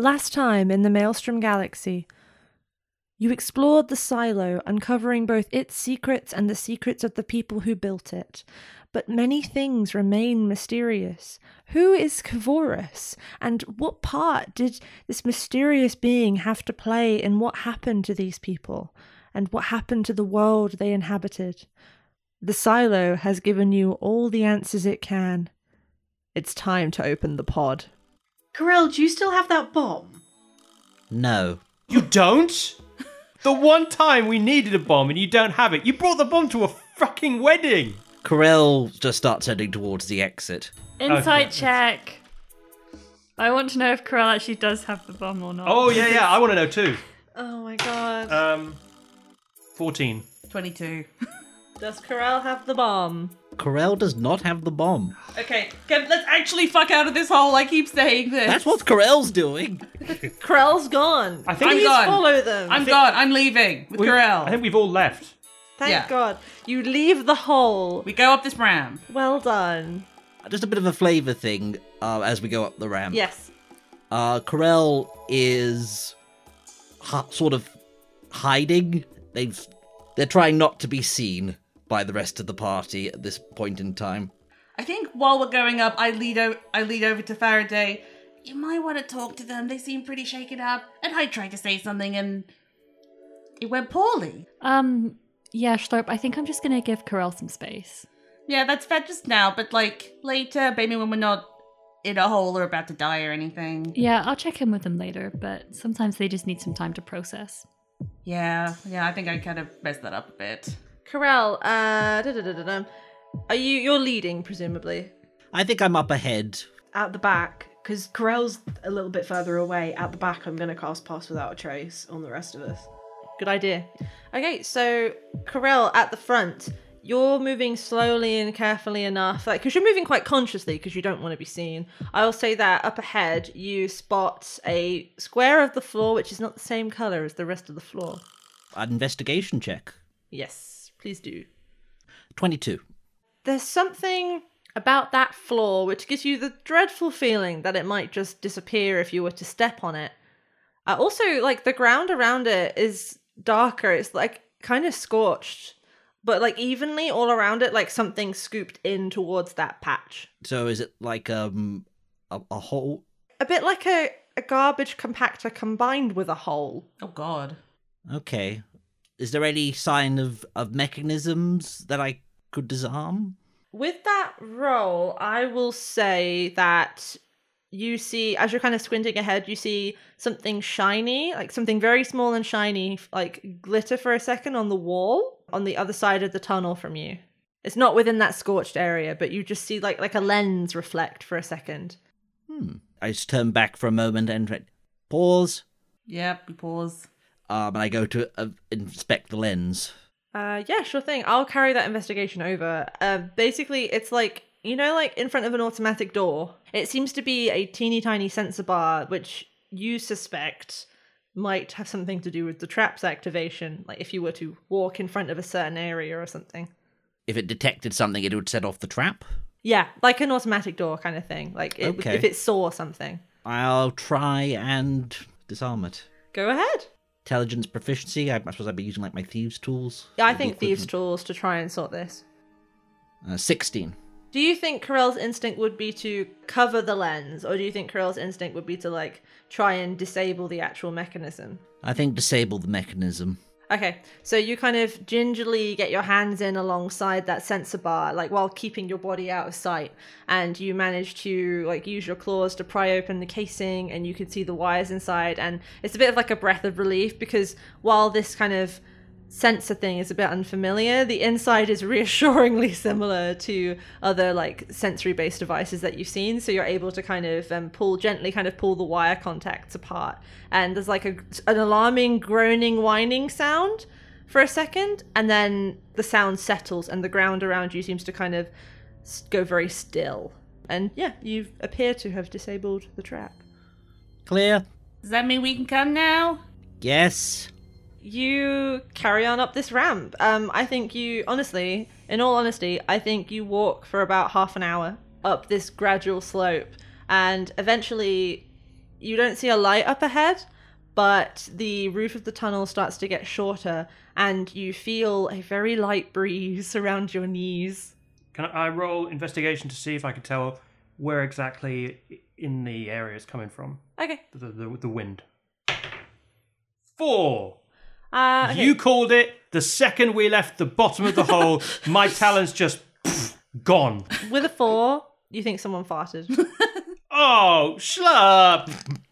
Last time in the Maelstrom Galaxy, you explored the silo, uncovering both its secrets and the secrets of the people who built it. But many things remain mysterious. Who is Kavorus? And what part did this mysterious being have to play in what happened to these people? And what happened to the world they inhabited? The silo has given you all the answers it can. It's time to open the pod. Corel, do you still have that bomb? No. You don't? the one time we needed a bomb and you don't have it. You brought the bomb to a fucking wedding. Corel just starts heading towards the exit. Insight Okay. check. I want to know if Corel actually does have the bomb or not. Oh yeah, yeah. I want to know too. Oh my god. Um, fourteen. 22. Does Corel have the bomb? Corel does not have the bomb. Okay, get, let's actually fuck out of this hole. I keep saying this. That's what Corel's doing. Corel's gone. I think I'm Please gone. follow them. I'm gone. I'm leaving with we- Corel. I think we've all left. Thank Yeah. God. You leave the hole. we go up this ramp. Well done. Just a bit of a flavour thing uh, as we go up the ramp. Yes. Uh, Corel is ha- sort of hiding. They've they're trying not to be seen by the rest of the party at this point in time. I think while we're going up, I lead o- I lead over to Faraday. You might want to talk to them. They seem pretty shaken up. And I tried to say something, and it went poorly. Um, yeah, Schlurp, I think I'm just gonna give Corel some space. Yeah, that's fair just now, but like later, maybe when we're not in a hole or about to die or anything. Yeah, I'll check in with them later, but sometimes they just need some time to process. Yeah, yeah, I think I kind of messed that up a bit. Corel, uh, are you, you're leading, presumably? I think I'm up ahead. At the back, because Corel's a little bit further away. At the back, I'm going to cast Pass Without a Trace on the rest of us. Good idea. Okay, so Corel at the front, you're moving slowly and carefully enough, like because you're moving quite consciously because you don't want to be seen. I'll say that up ahead, you spot a square of the floor which is not the same color as the rest of the floor. An investigation check. Yes, please do. 22. There's something about that floor which gives you the dreadful feeling that it might just disappear if you were to step on it. Uh, also, like the ground around it is darker. It's like kind of scorched, but like evenly all around it, like something scooped in towards that patch. So is it like um a, a hole? A bit like a, a garbage compactor combined with a hole. Oh God. Okay. Is there any sign of of mechanisms that I could disarm? With that roll, I will say that you see, as you're kind of squinting ahead, you see something shiny, like something very small and shiny, like glitter for a second on the wall on the other side of the tunnel from you. It's not within that scorched area, but you just see like like a lens reflect for a second. Hmm. I just turn back for a moment and try- pause. Yep. We pause. Um, and I go to uh, inspect the lens. Uh, yeah, sure thing. I'll carry that investigation over. Uh, basically, it's like you know, like in front of an automatic door. It seems to be a teeny tiny sensor bar, which you suspect might have something to do with the trap's activation. Like if you were to walk in front of a certain area or something. If it detected something, it would set off the trap. Yeah, like an automatic door kind of thing. Like it, Okay. if it saw something. I'll try and disarm it. Go ahead. Intelligence proficiency. I, I suppose I'd be using like my thieves' tools. Yeah, I think thieves' tools to try and sort this. Uh, Sixteen. Do you think Corel's instinct would be to cover the lens, or do you think Corel's instinct would be to like try and disable the actual mechanism? I think disable the mechanism. Okay, so you kind of gingerly get your hands in alongside that sensor bar, like while keeping your body out of sight, and you manage to like use your claws to pry open the casing, and you can see the wires inside, and it's a bit of like a breath of relief because while this kind of sensor thing is a bit unfamiliar. The inside is reassuringly similar to other like sensory based devices that you've seen. So you're able to kind of um, pull gently, kind of pull the wire contacts apart, and there's like a, an alarming groaning, whining sound for a second, and then the sound settles, and the ground around you seems to kind of go very still. And yeah, you appear to have disabled the trap. Clear? Does that mean we can come now? Yes. You carry on up this ramp. Um, I think you, honestly, in all honesty, I think you walk for about half an hour up this gradual slope, and eventually, you don't see a light up ahead, but the roof of the tunnel starts to get shorter, and you feel a very light breeze around your knees. Can I roll investigation to see if I can tell where exactly in the area it's coming from? Okay. The, the, the wind. Four. Uh, okay. You called it. The second we left the bottom of the hole, my talent's just pff, gone. with a four, you think someone farted. Oh, schlup!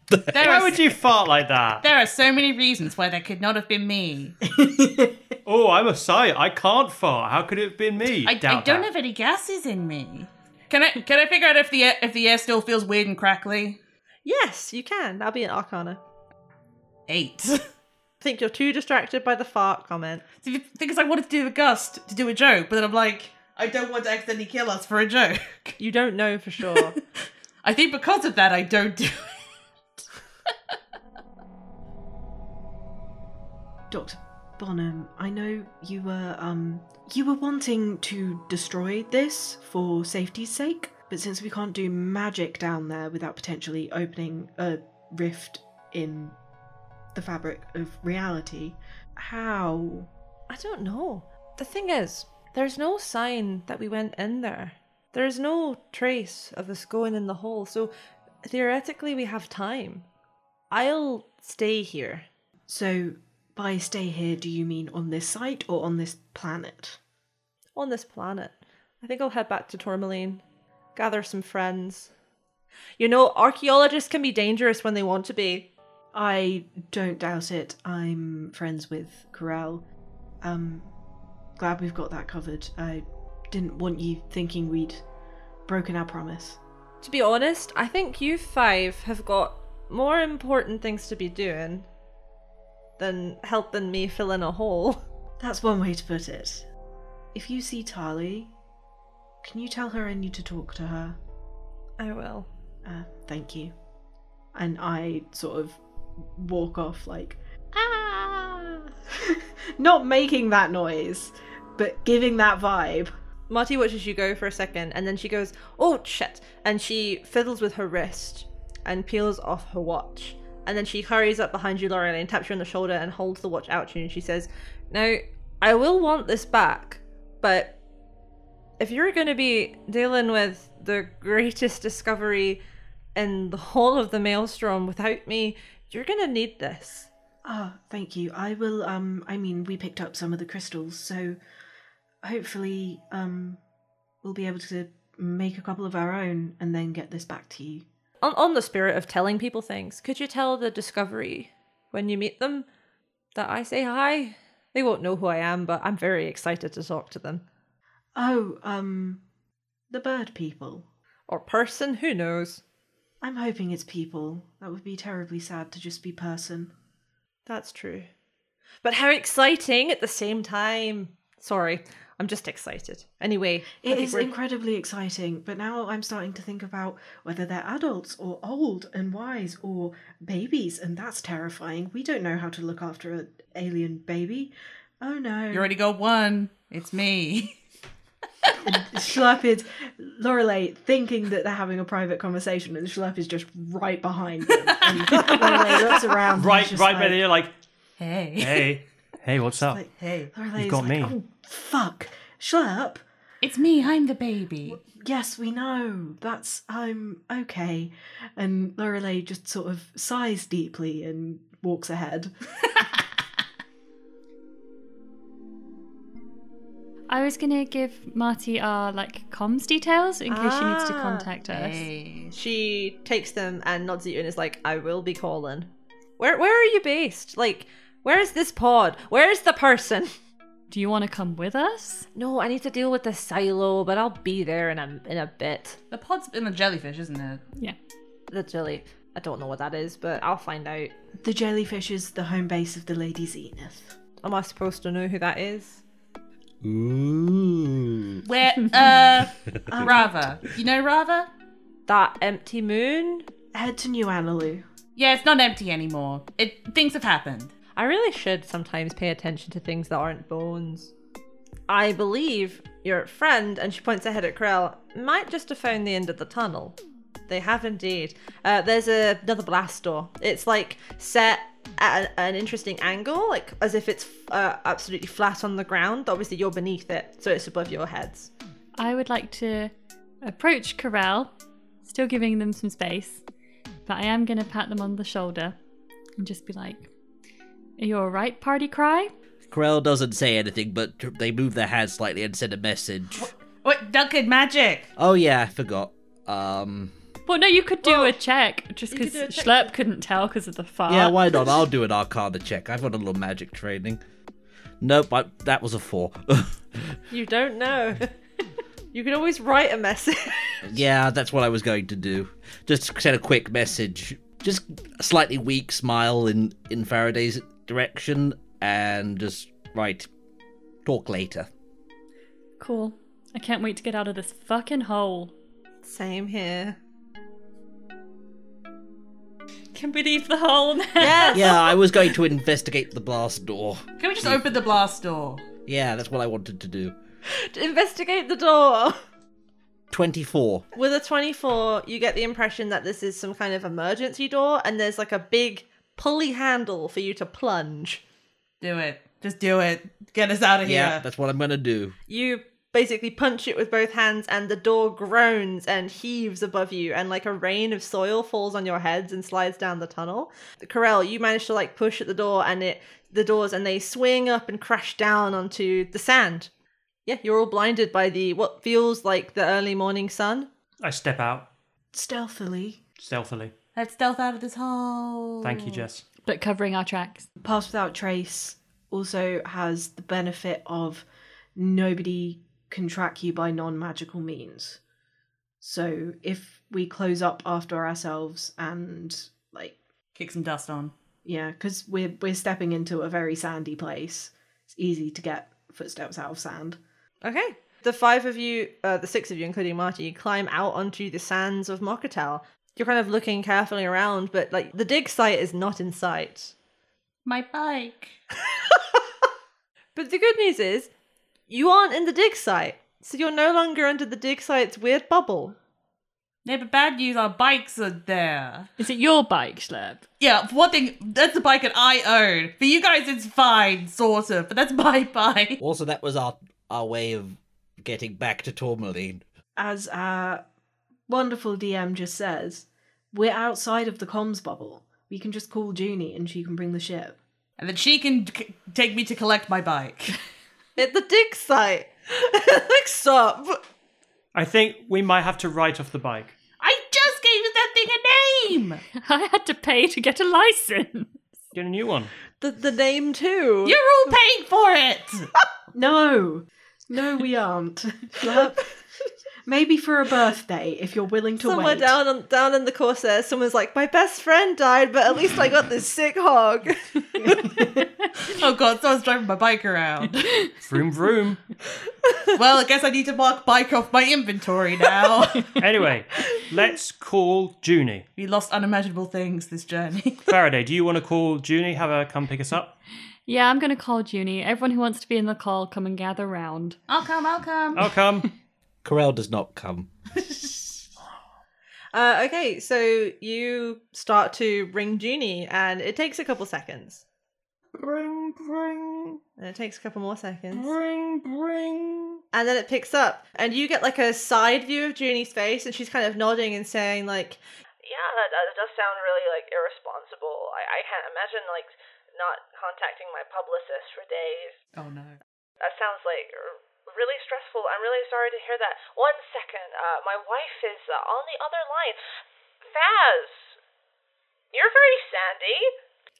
There Why are, would you fart like that? there are so many reasons why that could not have been me. Oh, I'm a scion. I can't fart. How could it have been me? I, I Doubt don't that. have any gases in me. Can I can I figure out if the air, if the air still feels weird and crackly? yes, you can. That'll be an arcana. Eight. I think you're too distracted by the fart comment. See, the thing is, I wanted to do a gust to do a joke, but then I'm like, I don't want to accidentally kill us for a joke. You don't know for sure. I think because of that, I don't do it. Dr. Bonham, I know you were um you were wanting to destroy this for safety's sake, but since we can't do magic down there without potentially opening a rift in the fabric of reality, how I don't know. The thing is, there's no sign that we went in there. There's no trace of us going in the hole, so theoretically we have time. I'll stay here. so by stay here do you mean on this site or on this planet? On this planet. I think I'll head back to Tourmaline. Gather some friends. You know, archaeologists can be dangerous when they want to be. I don't doubt it. I'm friends with Corel. Um, glad we've got that covered. I didn't want you thinking we'd broken our promise. To be honest, I think you five have got more important things to be doing than helping me fill in a hole. That's one way to put it. If you see Tali, can you tell her I need to talk to her? I will. Uh, thank you. And I sort of walk off like, ah! Not making that noise, but giving that vibe. Marty watches you go for a second and then she goes, Oh shit! And she fiddles with her wrist and peels off her watch. And then she hurries up behind you, Lorelei, and taps you on the shoulder and holds the watch out to you. And she says, Now, I will want this back, but if you're going to be dealing with the greatest discovery in the whole of the maelstrom without me, you're going to need this. Ah, thank you. I will, um, I mean, we picked up some of the crystals, so hopefully, um, we'll be able to make a couple of our own and then get this back to you. On, on the spirit of telling people things, could you tell the Discovery when you meet them that I say hi? They won't know who I am, but I'm very excited to talk to them. Oh, um, the bird people. Or person, who knows? I'm hoping it's people. That would be terribly sad to just be person. That's true. But how exciting at the same time. Sorry, I'm just excited. Anyway, I It think is we're- incredibly exciting, but now I'm starting to think about whether they're adults or old and wise or babies, and that's terrifying. We don't know how to look after an alien baby. Oh no. You already got one. It's me. Schlepp is Lorelei thinking that they're having a private conversation, and Schlepp is just right behind them. And Lorelei looks around. Right, right like, by there, like, Hey. hey, hey, what's up? like, Hey. Lorelei's You've got like, me. Oh fuck, Schlepp. It's me. I'm the baby. Yes, we know. That's I'm okay. And Lorelei just sort of sighs deeply and walks ahead. I was gonna give Marty our like comms details in case she needs to Ah, contact us. Hey. she takes them and nods at you and is like, I will be calling. Where where are you based? Like, Where's this pod? Where's the person? Do you want to come with us? No, I need to deal with the silo, but I'll be there in a in a bit. The pod's in the jellyfish, isn't it? Yeah. The jelly. I don't know what that is, but I'll find out. The jellyfish is the home base of the Lady Zenith. Am I supposed to know who that is? Ooh. Where, uh, Rava. You know Rava? That empty moon? Head to New Analu. Yeah, it's not empty anymore. It things have happened. I really should sometimes pay attention to things that aren't bones. I believe your friend, and she points ahead at Corel, might just have found the end of the tunnel. They have indeed. Uh, there's a, another blast door. It's like set at a- an interesting angle, like as if it's uh, absolutely flat on the ground. Obviously, you're beneath it, so it's above your heads. I would like to approach Corel, still giving them some space, but I am going to pat them on the shoulder and just be like, Are you alright, party cry? Corel doesn't say anything, but they move their hands slightly and send a message. What Duncan, magic. Oh yeah, I forgot. Um, Well, no, you could do Well, a check just you could because do check Schlepp couldn't tell because of the fart. yeah, why not? I'll do an Arcana check. I've got a little magic training. Nope, I, that was a four. You don't know. you can always write a message. yeah, that's what I was going to do. Just send a quick message. Just a slightly weak smile in in Faraday's direction, and just right. Talk later. Cool. I can't wait to get out of this fucking hole. Same here. Can we leave the hole now? Yes. Yeah, I was going to investigate the blast door. Can we just open the blast door? Yeah, that's what I wanted to do. To Investigate the door. 24. With a 24, you get the impression that this is some kind of emergency door, and there's like a big pulley handle for you to plunge. Do it. Just do it. Get us out of here. Yeah, here. that's what I'm gonna do. You basically punch it with both hands, and the door groans and heaves above you, and like a rain of soil falls on your heads and slides down the tunnel. Corel, you manage to like push at the door, and it the doors, and they swing up and crash down onto the sand. Yeah, you're all blinded by the what feels like the early morning sun. I step out Stealthily. stealthily. Let's stealth out of this hole. Thank you, Jess. But covering our tracks. Pass Without Trace also has the benefit of nobody can track you by non magical means. So if we close up after ourselves and like Kick some dust on. yeah, because we're we're stepping into a very sandy place, it's easy to get footsteps out of sand. Okay. The five of you, uh, the six of you, including Marty, climb out onto the sands of Mokatel. You're kind of looking carefully around, but like the dig site is not in sight. My bike. But the good news is, you aren't in the dig site, so you're no longer under the dig site's weird bubble. Yeah, but bad news, our bikes are there. Is it your bike, Schlepp? Yeah, for one thing, that's a bike that I own. For you guys, it's fine, sort of, but that's my bike. Also, that was our our way of getting back to Tourmaline. As our wonderful DM just says, we're outside of the comms bubble. We can just call Junie and she can bring the ship. And then she can c- take me to collect my bike. At the dig site. like stop. I think we might have to write off the bike. I just gave that thing a name! I had to pay to get a license. Get a new one. The the name too. You're all paying for it! No, no, we aren't. Well, Maybe for a birthday, if you're willing to Somewhere wait. down on, down in the Corsair, someone's like, "My best friend died, but at least I got this sick hog." oh god, someone's driving my bike around. Vroom vroom. well, I guess I need to mark bike off my inventory now. Anyway, let's call Junie. we lost unimaginable things this journey. Faraday, do you want to call Junie? Have her come pick us up? Yeah, I'm gonna call Junie. Everyone who wants to be in the call, come and gather round. I'll come, I'll come. I'll come. Corel does not come. Uh, okay, so you start to ring Junie, and it takes a couple seconds. Bring, bring, And it takes a couple more seconds. bring, bring. And then it picks up, and you get like a side view of Junie's face, and she's kind of nodding and saying, like, Yeah, that, that does sound really like irresponsible. I, I can't imagine like not contacting my publicist for days. Oh no. That sounds like r- really stressful. I'm really sorry to hear that. One second, uh, my wife is uh, on the other line. Faz, you're very sandy.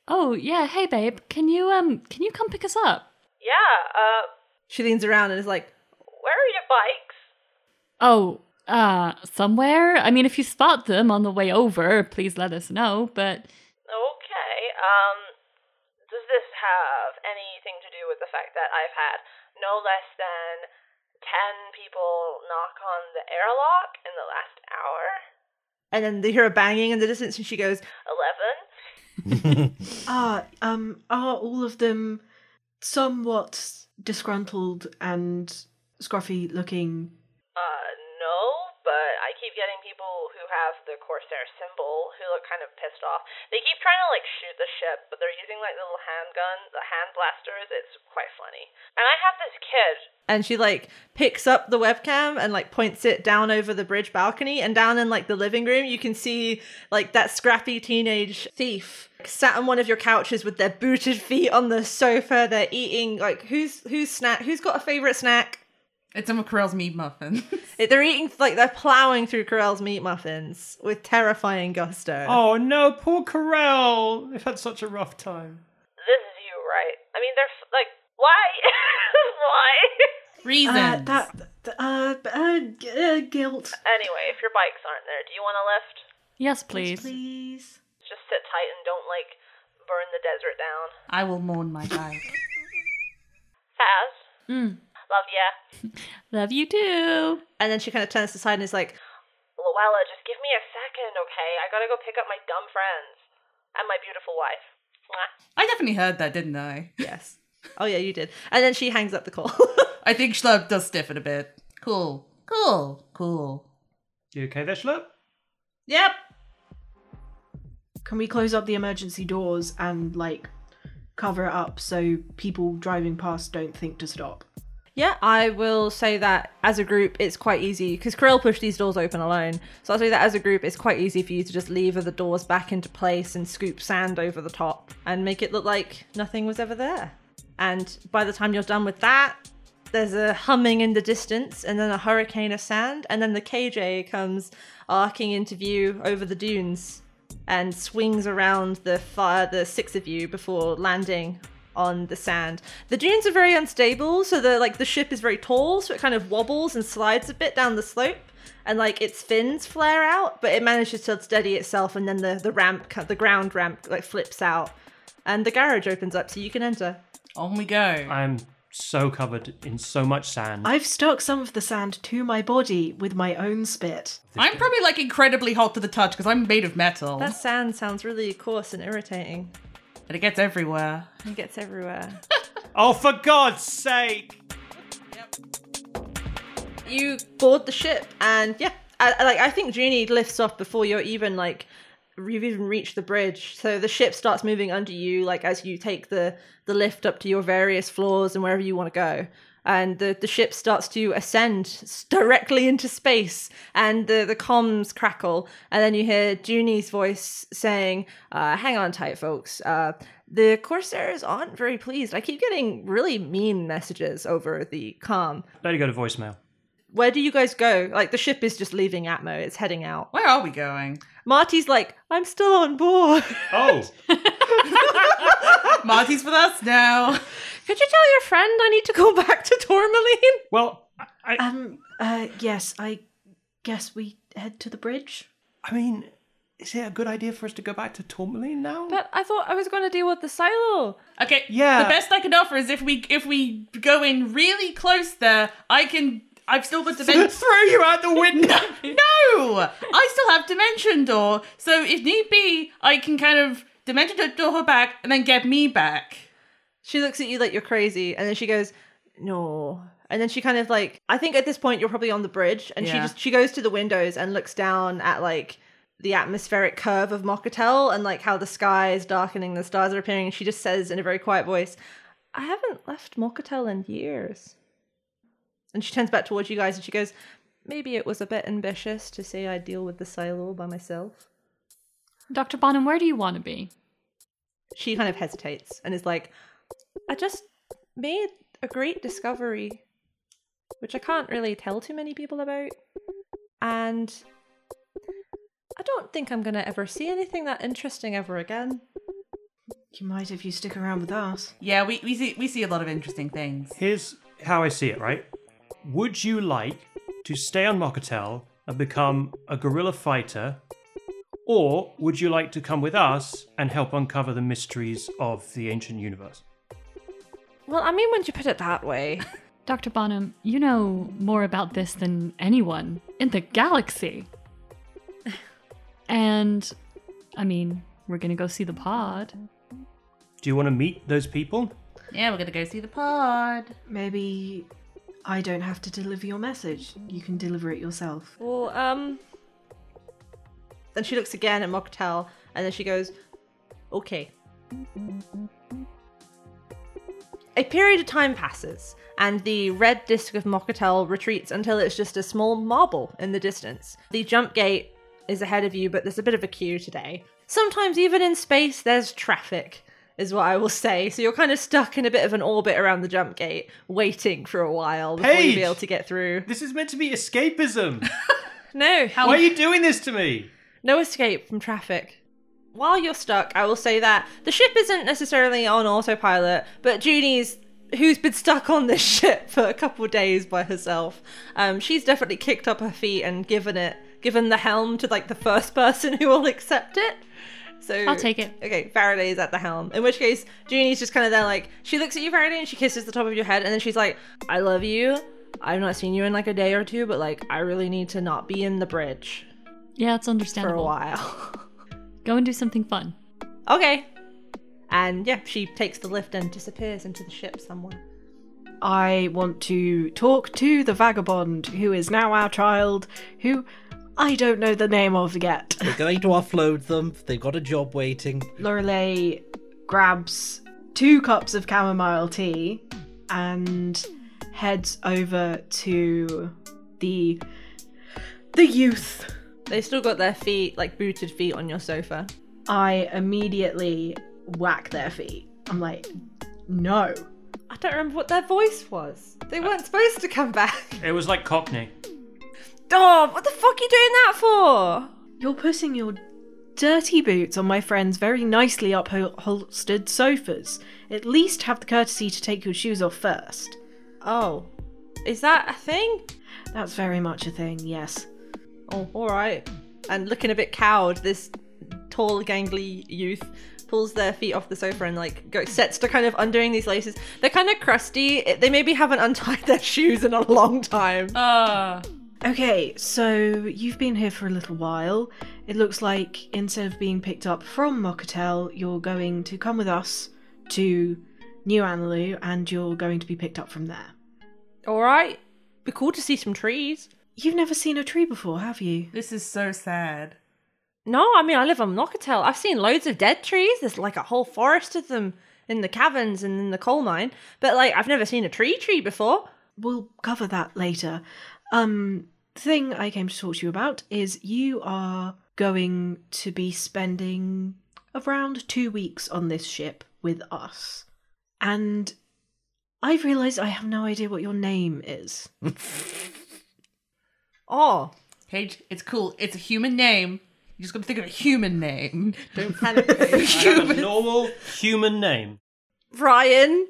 Oh yeah, hey babe, can you um can you come pick us up? Yeah, uh, She leans around and is like, where are your bikes? Oh, uh, somewhere. I mean, if you spot them on the way over, please let us know. But Okay, um, does this have anything to do with the fact that I've had no less than 10 people knock on the airlock in the last hour? and then they hear a banging in the distance, and she goes, 11? Ah, um, are all of them somewhat disgruntled and scruffy looking? Uh, no, but I keep getting people who have the Corsair symbol who look kind of pissed off. They keep trying to, like, shoot the ship, but they're using, like, little handguns, the hand blasters. It's quite funny. And I have this kid and she like picks up the webcam and like points it down over the bridge balcony and down in like the living room you can see like that scrappy teenage thief sat on one of your couches with their booted feet on the sofa they're eating like who's who's snack who's got a favorite snack It's some of Corel's meat muffins. It- they're eating like they're plowing through Corel's meat muffins with terrifying gusto Oh no, poor Corel. They've had such a rough time. This is you, right? I mean, they're f- like, why? why? Reasons. Uh, that, th- uh, uh, g- uh, guilt. anyway, if your bikes aren't there, do you want a lift? yes, please. Please. Just sit tight and don't, like, burn the desert down. I will mourn my bike. Faz, Mm. Love ya. Love you too. and then she kind of turns to the side and is like Luella, just give me a second, okay? I gotta go pick up my dumb friends. And my beautiful wife. Mwah. I definitely heard that, didn't I? yes oh yeah you did and then she hangs up the call I think Schlub does stiffen a bit. Cool. Cool. Cool. You okay there, Schlup? Yep. Can we close up the emergency doors and like cover it up so people driving past don't think to stop? Yeah, I will say that as a group, it's quite easy because Corel pushed these doors open alone. So I'll say that as a group, it's quite easy for you to just lever the doors back into place and scoop sand over the top and make it look like nothing was ever there. And by the time you're done with that, there's a humming in the distance and then a hurricane of sand, and then the KJ comes arcing into view over the dunes and swings around the fire, the six of you before landing on the sand. The dunes are very unstable, so the like the ship is very tall, so it kind of wobbles and slides a bit down the slope, and like its fins flare out, but it manages to steady itself, and then the the ramp, the ground ramp, like flips out, and the garage opens up, so you can enter. On we go. I'm so covered in so much sand. I've stuck some of the sand to my body with my own spit. I'm probably like incredibly hot to the touch because I'm made of metal. That sand sounds really coarse and irritating. And it gets everywhere. It gets everywhere. oh, for God's sake! you board the ship and yeah I, I- like i think Junie lifts off before you're even like you've even reached the bridge so the ship starts moving under you like as you take the the lift up to your various floors and wherever you want to go and the, the ship starts to ascend directly into space and the, the comms crackle and then you hear Junie's voice saying uh, hang on tight folks uh, the corsairs aren't very pleased i keep getting really mean messages over the comm Let it go to voicemail. where do you guys go? Like the ship is just leaving Atmo. It's heading out. Where are we going? Marty's like, I'm still on board. Oh! Marty's with us now. Could you tell your friend I need to go back to Tourmaline? well, I, Um, uh, yes, I guess we head to the bridge. I mean, is it a good idea for us to go back to Tourmaline now? But I thought I was going to deal with the silo. Okay. Yeah. The best I can offer is if we if we go in really close there, I can. I've still got dimension. Throw you out the window! no, I still have dimension door. So if need be, I can kind of dimension door her back and then get me back. She looks at you like you're crazy, and then she goes, "No." And then she kind of like, I think at this point you're probably on the bridge, and she Yeah. just she goes to the windows and looks down at like the atmospheric curve of Mokkatel and like how the sky is darkening, the stars are appearing. And she just says in a very quiet voice, "I haven't left Mokkatel in years." And she turns back towards you guys and she goes, "Maybe it was a bit ambitious to say I'd deal with the silo by myself." Dr. Bonham, where do you want to be? she kind of hesitates and is like, I just made a great discovery, which I can't really tell too many people about. And I don't think I'm going to ever see anything that interesting ever again. You might if you stick around with us. Yeah, we, we see we see a lot of interesting things. Here's how I see it, right? Would you like to stay on Mokatel and become a guerrilla fighter? Or would you like to come with us and help uncover the mysteries of the ancient universe? Well, I mean, when you put it that way, Dr. Bonham, you know more about this than anyone in the galaxy. and, I mean, we're gonna go see the pod. Do you want to meet those people? Yeah, we're gonna go see the pod. Maybe I don't have to deliver your message. You can deliver it yourself. well, um. Then she looks again at Mokatel, and then she goes, "Okay." A period of time passes, and the red disc of Mokkatel retreats until it's just a small marble in the distance. The jump gate is ahead of you, but there's a bit of a queue today. Sometimes, even in space, there's traffic, is what I will say. So you're kind of stuck in a bit of an orbit around the jump gate, waiting for a while before you Paige! be able to get through. This is meant to be escapism. No, How- Why are you doing this to me? no escape from traffic. While you're stuck, I will say that the ship isn't necessarily on autopilot, but Junie's who's been stuck on this ship for a couple of days by herself. Um, she's definitely kicked up her feet and given it, given the helm to like the first person who will accept it. So I'll take it. Okay, Faraday is at the helm. In which case, Junie's just kind of there, like she looks at you, Faraday, and she kisses the top of your head, and then she's like, "I love you. I've not seen you in like a day or two, but like I really need to not be in the bridge Yeah, it's understandable. for a while." Go and do something fun. okay. And yeah, she takes the lift and disappears into the ship somewhere. I want to talk to the vagabond who is now our child, who I don't know the name of yet. We're going to offload them. They've got a job waiting. Lorelei grabs two cups of chamomile tea and heads over to the the youth. They still got their feet, like booted feet, on your sofa. I immediately whack their feet. I'm like, no. I don't remember what their voice was. They weren't supposed to come back. It was like Cockney. Dom, what the fuck are you doing that for? You're putting your dirty boots on my friend's very nicely upholstered sofas. At least have the courtesy to take your shoes off first. Oh, is that a thing? That's very much a thing, yes. Oh, all right. And looking a bit cowed, this tall, gangly youth pulls their feet off the sofa and like go sets to kind of undoing these laces. They're kind of crusty. It- They maybe haven't untied their shoes in a long time. Uh, Okay, so you've been here for a little while. It looks like instead of being picked up from Mokatel, you're going to come with us to New Analu and you're going to be picked up from there. All right. Be cool to see some trees. You've never seen a tree before, have you? this is so sad. No, I mean I live on Mokatel. I've seen loads of dead trees. There's like a whole forest of them in the caverns and in the coal mine. But like I've never seen a tree tree before. We'll cover that later. Um, the thing I came to talk to you about is you are going to be spending around two weeks on this ship with us. And I've realised I have no idea what your name is. Oh, Paige, it's cool. It's a human name. You just gotta think of a human name. don't panic. I have a normal human name. Ryan.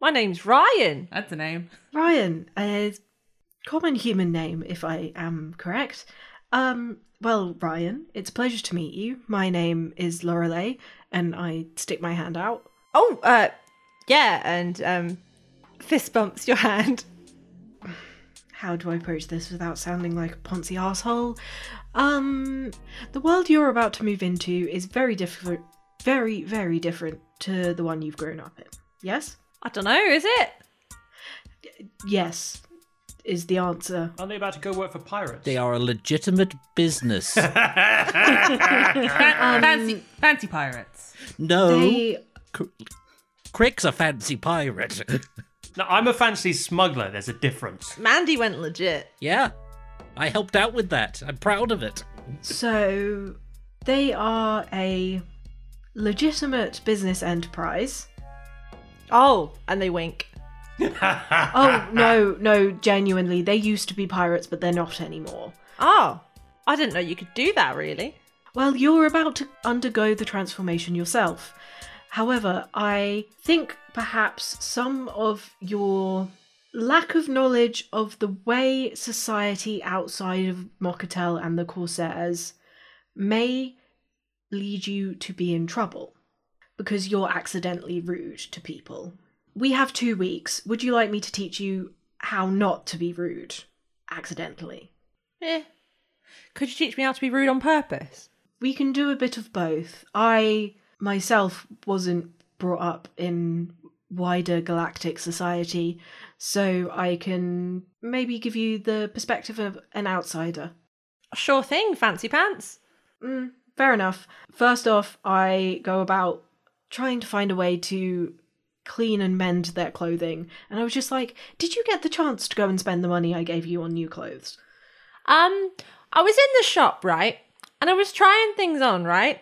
My name's Ryan. That's a name. Ryan, a common human name, if I am correct. Um, well, Ryan, it's a pleasure to meet you. My name is Lorelei, and I stick my hand out. Oh, uh, yeah, and um, fist bumps your hand. How do I approach this without sounding like a poncy asshole? Um, the world you're about to move into is very different, very, very different to the one you've grown up in. Yes? I don't know, is it? Yes, is the answer. Aren't they about to go work for pirates? They are a legitimate business. Fan- fancy, fancy pirates. no, They Crick's a fancy pirate. No, I'm a fancy smuggler. There's a difference. Mandy went legit. yeah, I helped out with that. I'm proud of it. So, they are a legitimate business enterprise. Oh, and they wink. Oh, no, no, genuinely. They used to be pirates, but they're not anymore. Oh, I didn't know you could do that, really. Well, you're about to undergo the transformation yourself. However, I think perhaps some of your lack of knowledge of the way society outside of Mokatel and the Corsairs may lead you to be in trouble because you're accidentally rude to people. We have two weeks. Would you like me to teach you how not to be rude accidentally? Eh. Could you teach me how to be rude on purpose? We can do a bit of both. I myself wasn't brought up in wider galactic society, so I can maybe give you the perspective of an outsider. Sure thing, fancy pants. Mm, fair enough. First off, I go about trying to find a way to clean and mend their clothing, and I was just like, "Did you get the chance to go and spend the money I gave you on new clothes?" Um, I was in the shop, right? And I was trying things on, right?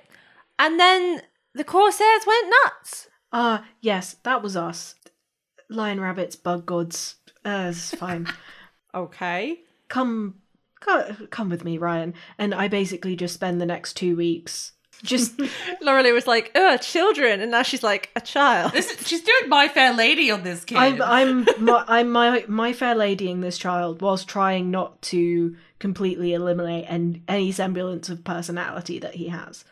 And then the Corsairs went nuts. Ah, yes, that was us. Lion rabbits, bug gods. Uh, it's fine. Okay. come, come, come with me, Ryan. And I basically just spend the next two weeks just Lorelei was like, ugh, children. And now she's like, a child. This is, she's doing My Fair Lady on this kid. I'm I'm my, I'm my my fair ladying this child whilst trying not to completely eliminate and any semblance of personality that he has.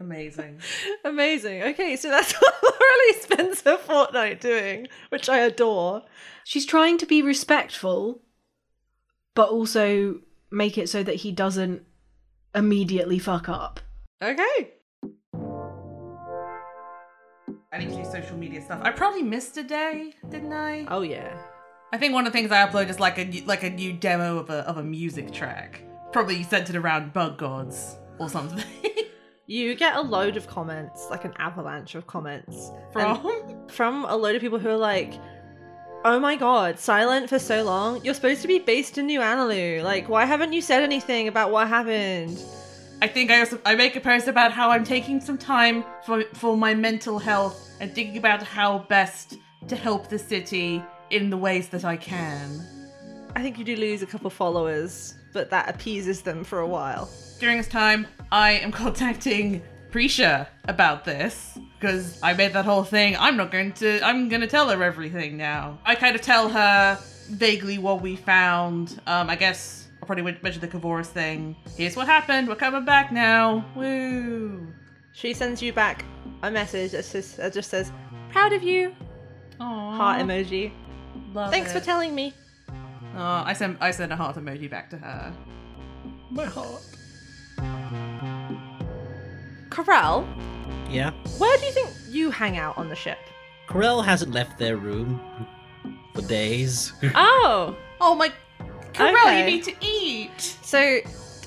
Amazing. Amazing. Okay, so that's what Lorelei spends her fortnight doing, which I adore. She's trying to be respectful, but also make it so that he doesn't immediately fuck up. Okay. I need to do social media stuff. I probably missed a day, didn't I? Oh, yeah. I think one of the things I upload is like a new- like a new demo of a of a music track, probably centered around bug gods or something. You get a load of comments, like an avalanche of comments. From from a load of people who are like, "Oh my god, silent for so long. You're supposed to be based in New Analu. Like, why haven't you said anything about what happened?" I think I also I make a post about how I'm taking some time for for my mental health and thinking about how best to help the city in the ways that I can. I think you do lose a couple followers, but that appeases them for a while. During this time, I am contacting Prisha about this because I made that whole thing. I'm not going to. I'm going to tell her everything now. I kind of tell her vaguely what we found. Um, I guess I'll probably mention the Kavoris thing. Here's what happened. We're coming back now. Woo! She sends you back a message that says, that just says, "Proud of you." Aww, Heart emoji. love Thanks for telling me. Oh, I sent I sent a heart emoji back to her. My heart. Corel, Yeah. where do you think you hang out on the ship? Corel hasn't left their room for days. oh, Oh my, Corel, Okay. you need to eat. So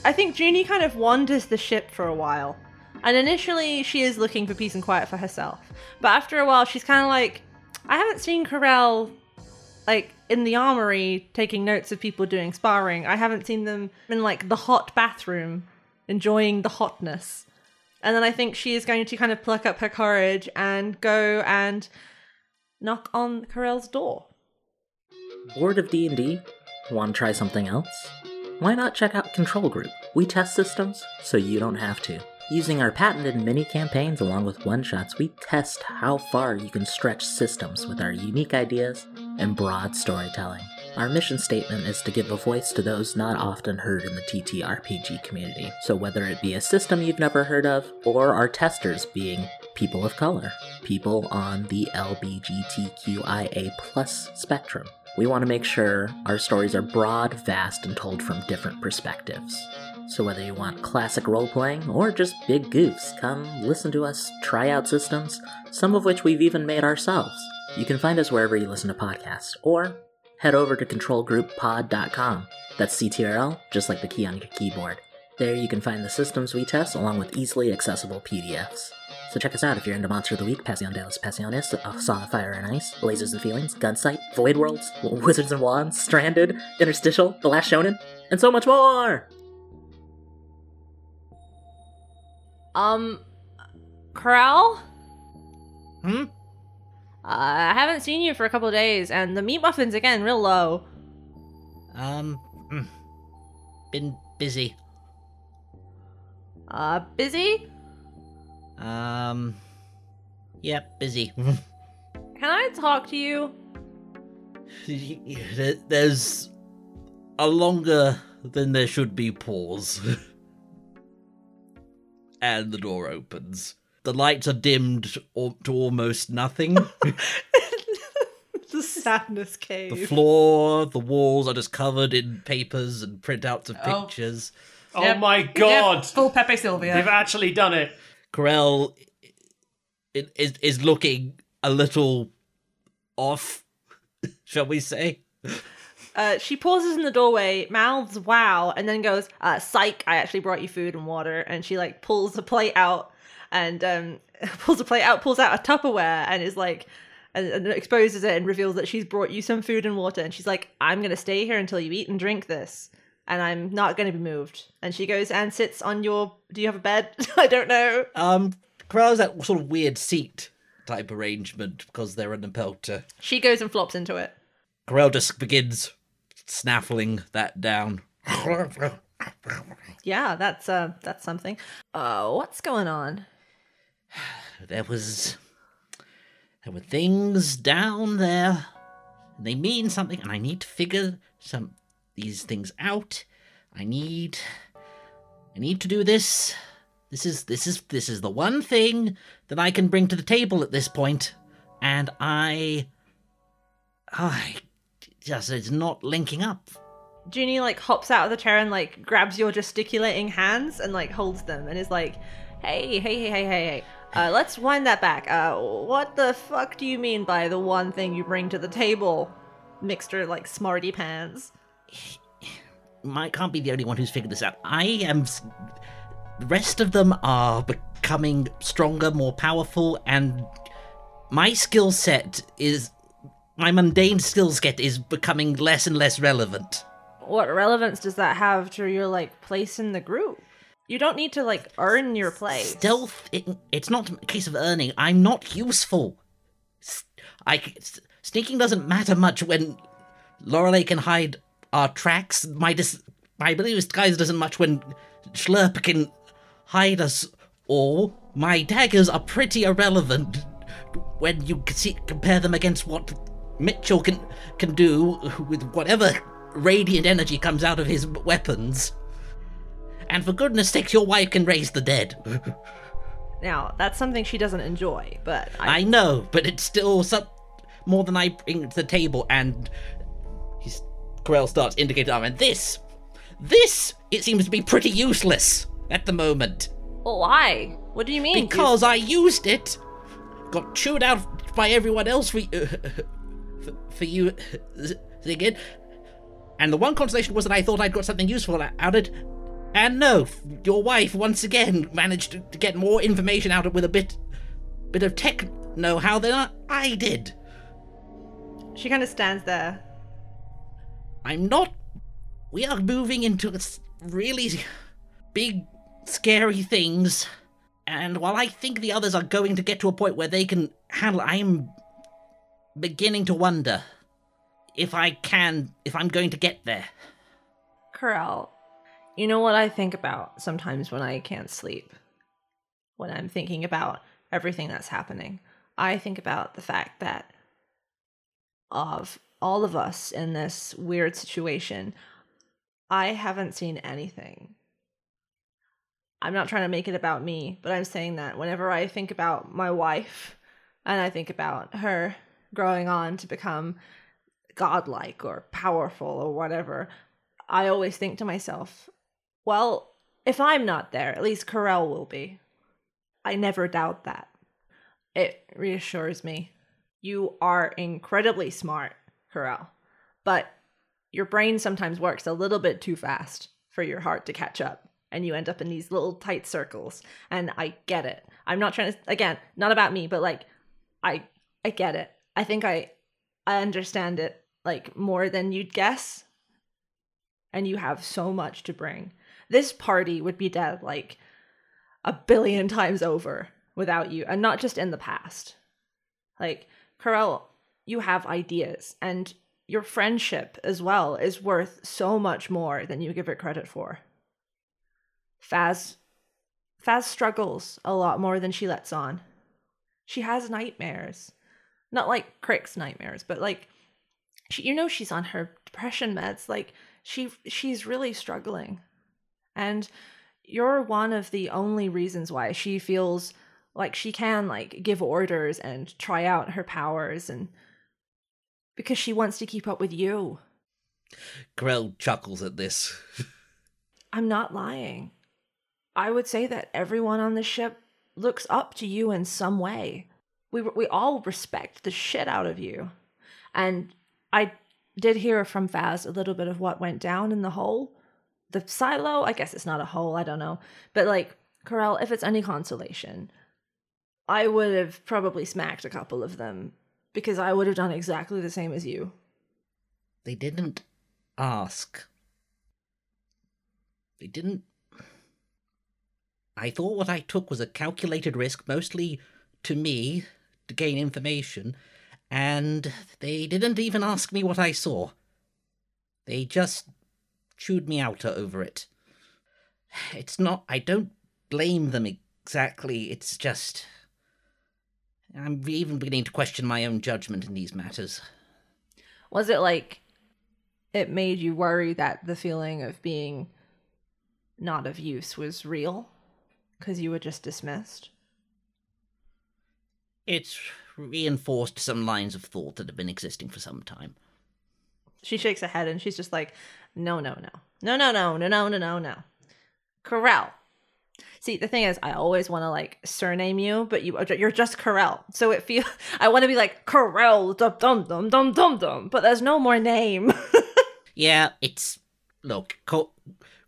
I think Junie kind of wanders the ship for a while. And initially she is looking for peace and quiet for herself. But after a while she's kind of like, I haven't seen Corel like in the armory taking notes of people doing sparring. I haven't seen them in like the hot bathroom enjoying the hotness. And then I think she is going to kind of pluck up her courage and go and knock on Corel's door. Bored of D&D? Want to try something else? Why not check out Control Group? We test systems so you don't have to. Using our patented mini campaigns along with one-shots, we test how far you can stretch systems with our unique ideas and broad storytelling. Our mission statement is to give a voice to those not often heard in the TTRPG community. So whether it be a system you've never heard of, or our testers being people of color, people on the LBGTQIA plus spectrum, we want to make sure our stories are broad, vast, and told from different perspectives. So whether you want classic role playing or just big goofs, come listen to us try out systems, some of which we've even made ourselves. You can find us wherever you listen to podcasts, or head over to controlgrouppod.com. That's CTRL, just like the key on your keyboard. There you can find the systems we test along with easily accessible PDFs. So check us out if you're into Monster of the Week, Passion de los Passiones, A Song of Fire and Ice, Lasers and Feelings, Gunsight, Void Worlds, Wizards and Wands, Stranded, Interstitial, The Last Shonen, and so much more! Um, Corel? Hmm? Uh, I haven't seen you for a couple of days, and the meat muffins again, real low. Um, mm, been busy. Uh, busy? Um. Yep, busy. Can I talk to you? There's a longer than there should be pause. and the door opens. The lights are dimmed al- to almost nothing. the sadness came. the floor, the walls are just covered in papers and printouts of Oh. pictures. Oh Yep. my Yep, god! full Pepe Sylvia. They've actually done it. Corel i- is is looking a little off, shall we say? Uh, she pauses in the doorway, mouths "wow," and then goes, uh, "Psych! I actually brought you food and water." And she like pulls a plate out and um, pulls a plate out, pulls out a Tupperware, and is like, and, and exposes it and reveals that she's brought you some food and water. And she's like, "I'm gonna stay here until you eat and drink this." And I'm not going to be moved. And she goes and sits on your. Do you have a bed? I don't know. Um, Corel's that sort of weird seat type arrangement because they're in the pelter. She goes and flops into it. Corel just begins snaffling that down. Yeah, that's uh, that's something. Uh, what's going on? there was there were things down there and they mean something and i need to figure some these things out. I need i need to do this. This is this is this is the one thing that i can bring to the table at this point and i i just it's not linking up. Junie like hops out of the chair and like grabs your gesticulating hands and like holds them and is like, "Hey, hey, hey, hey, hey, hey. Uh, let's wind that back. Uh, what the fuck do you mean by the one thing you bring to the table, Mixter like smarty pants?" Mike can't be the only one who's figured this out. I am. The rest of them are becoming stronger, more powerful, and my skill set is. My mundane skill set is becoming less and less relevant. What relevance does that have to your like place in the group? You don't need to like earn your place. Stealth, it, it's not a case of earning. I'm not useful. I, sneaking doesn't matter much when Lorelei can hide our tracks. My dis, my ability disguise doesn't much when Schlurp can hide us all. My daggers are pretty irrelevant when you see, compare them against what Mitchell can can do with whatever radiant energy comes out of his weapons. And for goodness sakes, your wife can raise the dead. Now that's something she doesn't enjoy, but I, I know, but it's still some more than I bring to the table. And he's Corel starts indicating arm, and this, this, it seems to be pretty useless at the moment Oh, why? What do you mean? because I used it, got chewed out by everyone else for uh, for, for you thinking, and the one consolation was that I thought I'd got something useful out of it. And no, your wife once again managed to, get more information out of it with a bit, bit of tech know-how than I, I did. she kind of stands there. I'm not. We are moving into really big, scary things. And while I think the others are going to get to a point where they can handle, I'm beginning to wonder if I can, if I'm going to get there. Corel, you know what I think about sometimes when I can't sleep? When I'm thinking about everything that's happening, I think about the fact that of all of us in this weird situation, I haven't seen anything. I'm not trying to make it about me, but I'm saying that whenever I think about my wife and I think about her growing on to become godlike or powerful or whatever, I always think to myself, well, if I'm not there, at least Corel will be. I never doubt that. It reassures me. You are incredibly smart, Corel, but your brain sometimes works a little bit too fast for your heart to catch up. And you end up in these little tight circles. And I get it. I'm not trying to again, not about me, but like I I get it. I think I I understand it like more than you'd guess. And you have so much to bring. This party would be dead like a billion times over without you, and not just in the past. Like, Corel, you have ideas, and your friendship as well is worth so much more than you give it credit for. Faz, Faz struggles a lot more than she lets on. She has nightmares. Not like Crick's nightmares, but like she, you know she's on her depression meds. Like she she's really struggling. And you're one of the only reasons why she feels like she can like give orders and try out her powers and because she wants to keep up with you. Corel chuckles at this. I'm not lying. I would say that everyone on the ship looks up to you in some way. We we all respect the shit out of you. And I did hear from Faz a little bit of what went down in the hole. The silo, I guess it's not a hole, I don't know. But like, Corel, if it's any consolation, I would have probably smacked a couple of them because I would have done exactly the same as you. They didn't ask. They didn't. I thought what I took was a calculated risk, mostly to me, to gain information, and they didn't even ask me what I saw. They just chewed me out over it. It's not. I don't blame them exactly, it's just. I'm even beginning to question my own judgment in these matters. Was it like it made you worry that the feeling of being not of use was real because you were just dismissed? It's reinforced some lines of thought that have been existing for some time. She shakes her head and she's just like, no, no, no. No, no, no, no, no, no, no, no. Corel. See, the thing is, I always want to like surname you, but you you're just Corel. So it feel I want to be like Corel dum dum dum dum dum dum, but there's no more name. Yeah, it's look cul-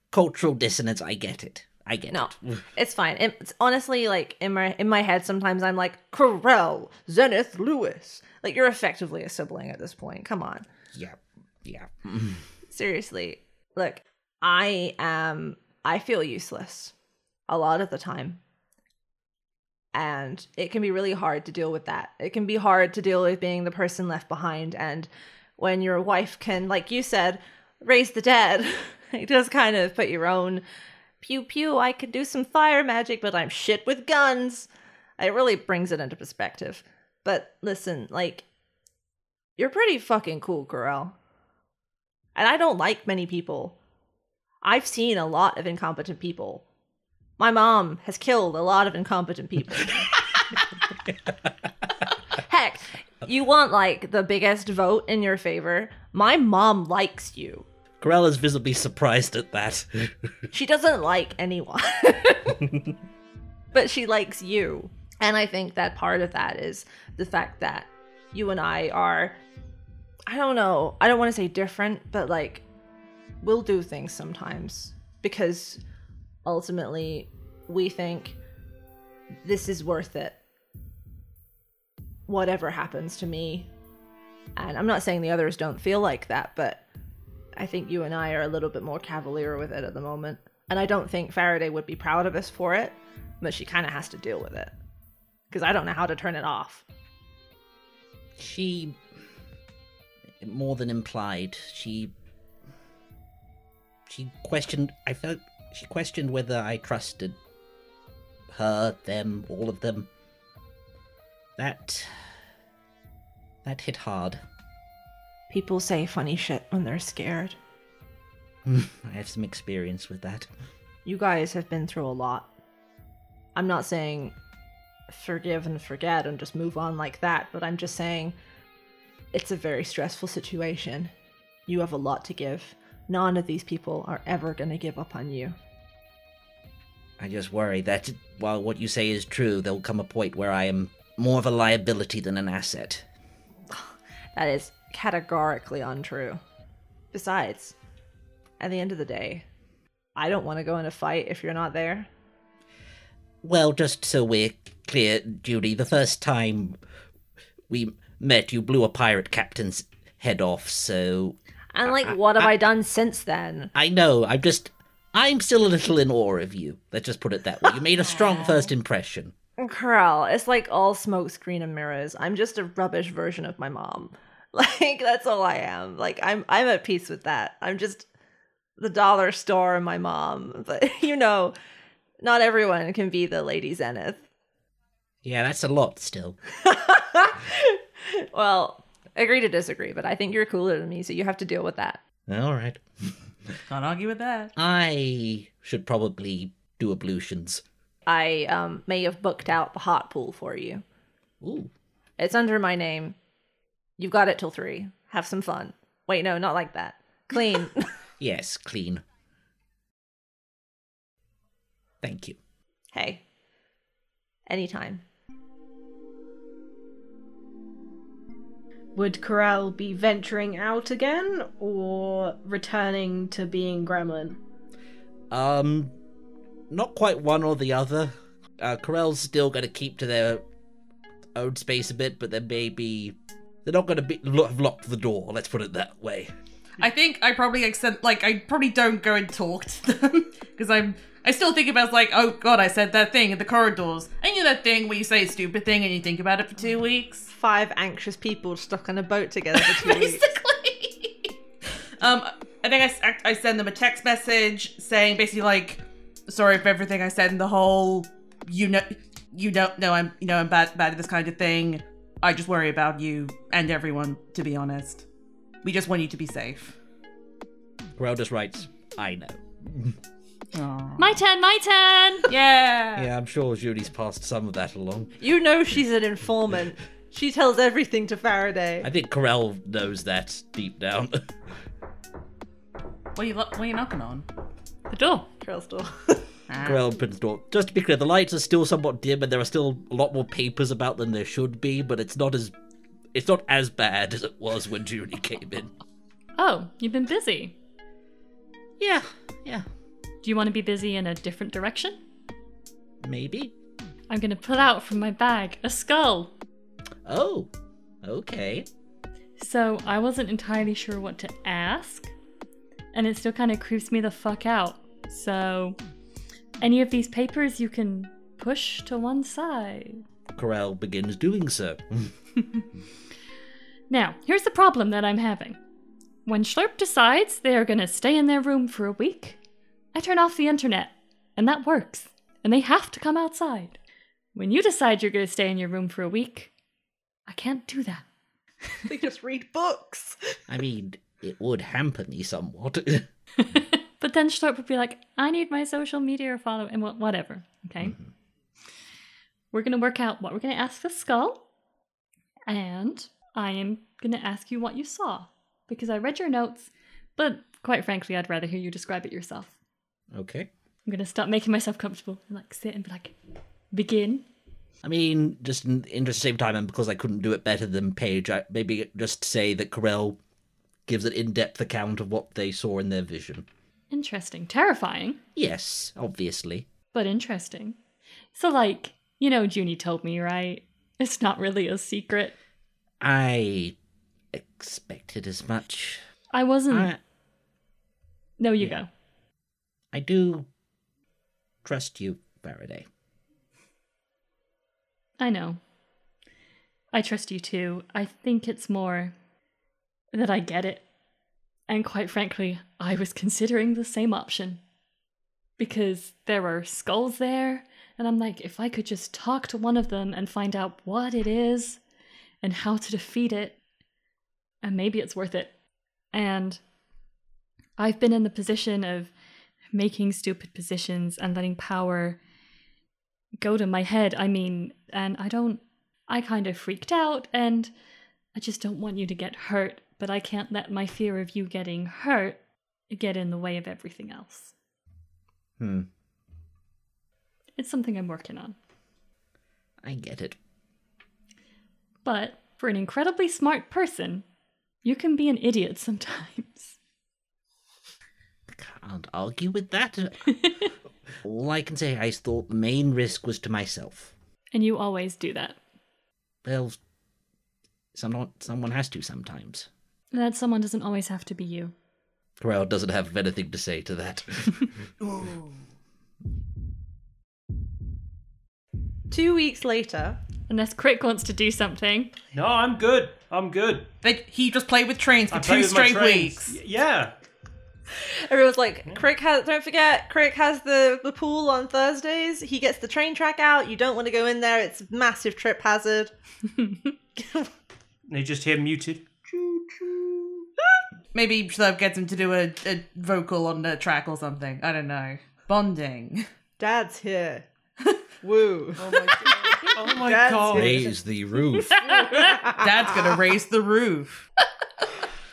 cultural dissonance. I get it. I get No, it. it's fine. It's honestly like in my in my head sometimes I'm like Corel Zenith Lewis. Like you're effectively a sibling at this point. Come on. Yeah, yeah. seriously. Look i am i feel useless a lot of the time. And it can be really hard to deal with that. It can be hard to deal with being the person left behind. And when your wife can like you said raise the dead it does kind of put your own pew pew. I could do some fire magic but i'm shit with guns. It really brings it into perspective. But listen like you're pretty fucking cool Corel. And I don't like many people. I've seen a lot of incompetent people. My mom has killed a lot of incompetent people. Heck, you want like the biggest vote in your favor? My mom likes you. Corel is visibly surprised at that. She doesn't like anyone, but she likes you. And I think that part of that is the fact that you and I are, I don't know, I don't want to say different, but like we'll do things sometimes because ultimately we think this is worth it. Whatever happens to me. And I'm not saying the others don't feel like that, but I think you and I are a little bit more cavalier with it at the moment. And I don't think Faraday would be proud of us for it, but she kind of has to deal with it. Because I don't know how to turn it off. she more than implied she she questioned i felt she questioned whether i trusted her them all of them that that hit hard People say funny shit when they're scared. i have some experience with that You guys have been through a lot. I'm not saying forgive and forget and just move on like that, but I'm just saying it's a very stressful situation. You have a lot to give. None of these people are ever going to give up on you. i just worry that while what you say is true there'll come a point where i am more of a liability than an asset That is categorically untrue. Besides, at the end of the day, I don't want to go in a fight if you're not there. Well, just so we're clear, Judy, the first time we met, you blew a pirate captain's head off, so And like, what have I done since then? I know, I'm just. I'm still a little in awe of you. Let's just put it that way. You made a strong first impression. Corel, it's like all smoke screen and mirrors. I'm just a rubbish version of my mom. Like that's all I am. Like I'm I'm at peace with that. I'm just the dollar store and my mom. But you know, Not everyone can be the Lady Zenith. Yeah, that's a lot still. Well, agree to disagree, but I think you're cooler than me, so you have to deal with that. All right. Can't argue with that. I should probably do ablutions. I um, may have booked out the hot pool for you. Ooh. It's under my name. You've got it till three. Have some fun. Wait, no, not like that. Clean. Yes, clean. Thank you. hey. Anytime. Would Corel be venturing out again or returning to being Gremlin? Um, not quite one or the other. Uh, Corel's still going to keep to their own space a bit, but then maybe they're not going to be lo- have locked the door. Let's put it that way. I think I probably accept like I probably don't go and talk to them because I'm I still think about like oh god I said that thing in the corridors. And you know that thing where you say a stupid thing and you think about it for two weeks. Five anxious people stuck on a boat together for two weeks. Basically. um, I think I send them a text message saying basically like sorry for everything I said in the whole you know you don't know I'm you know I'm bad bad at this kind of thing. I just worry about you and everyone to be honest. We just want you to be safe. Corel just writes, I know. My turn, my turn! Yeah. Yeah, I'm sure Julie's passed some of that along. You know she's an informant. She tells everything to Faraday. I think Corel knows that deep down. What are you lo- what are you knocking on? The door. Trail door. Ah. Corel opens the door. Just to be clear, the lights are still somewhat dim, and there are still a lot more papers about than there should be, but it's not as it's not as bad as it was when Julie came in. Oh, you've been busy. Yeah, yeah, Do you want to be busy in a different direction? maybe. I'm gonna pull out from my bag a skull. Oh, okay. So I wasn't entirely sure what to ask, and it still kind of creeps me the fuck out. So, any of these papers you can push to one side. Corel begins doing so. Now, here's the problem that I'm having. When Schlurp decides they are gonna stay in their room for a week, I turn off the internet, and that works, and they have to come outside. When you decide you're gonna stay in your room for a week, I can't do that. they just read books. I mean, it would hamper me somewhat. But then Schlurp would be like, I need my social media follow and whatever. Okay. Mm-hmm. We're gonna work out what we're gonna ask the skull, and I am gonna ask you what you saw because I read your notes, but quite frankly, I'd rather hear you describe it yourself. okay. I'm gonna stop making myself comfortable and like sit and be like, begin. I mean, just in the interest of same time, and because I couldn't do it better than Paige, I maybe just say that Corel gives an in-depth account of what they saw in their vision. Interesting, terrifying, Yes, obviously. but interesting. So like, you know, Junie told me, right? It's not really a secret. I expected as much. I wasn't. I, no, you yeah. go. I do trust you, Faraday. I know. I trust you too. I think it's more that I get it. And quite frankly, I was considering the same option. Because there are skulls there, and I'm like, if I could just talk to one of them and find out what it is and how to defeat it, and maybe it's worth it. And I've been in the position of making stupid positions and letting power go to my head. I mean, and I don't, I kind of freaked out, and I just don't want you to get hurt, but I can't let my fear of you getting hurt get in the way of everything else. Hmm. It's something I'm working on. I get it. But for an incredibly smart person, you can be an idiot sometimes. I can't argue with that. All I can say, I thought the main risk was to myself. And you always do that. Well, someone someone has to sometimes. That someone doesn't always have to be you. Corel doesn't have anything to say to that. Two weeks later, Unless Crick wants to do something. No, I'm good. I'm good. They, he just played with trains for I play two with my straight trains. weeks. Y- yeah. Everyone's like, Crick has. Don't forget, Crick has the the pool on Thursdays. He gets the train track out. You don't want to go in there. It's massive trip hazard. They just hear muted. Maybe Schlurp gets him to do a, a vocal on the track or something. I don't know. Bonding. Dad's here. Woo. Oh my god. Oh my That's god. Raise the roof. Dad's gonna raise the roof.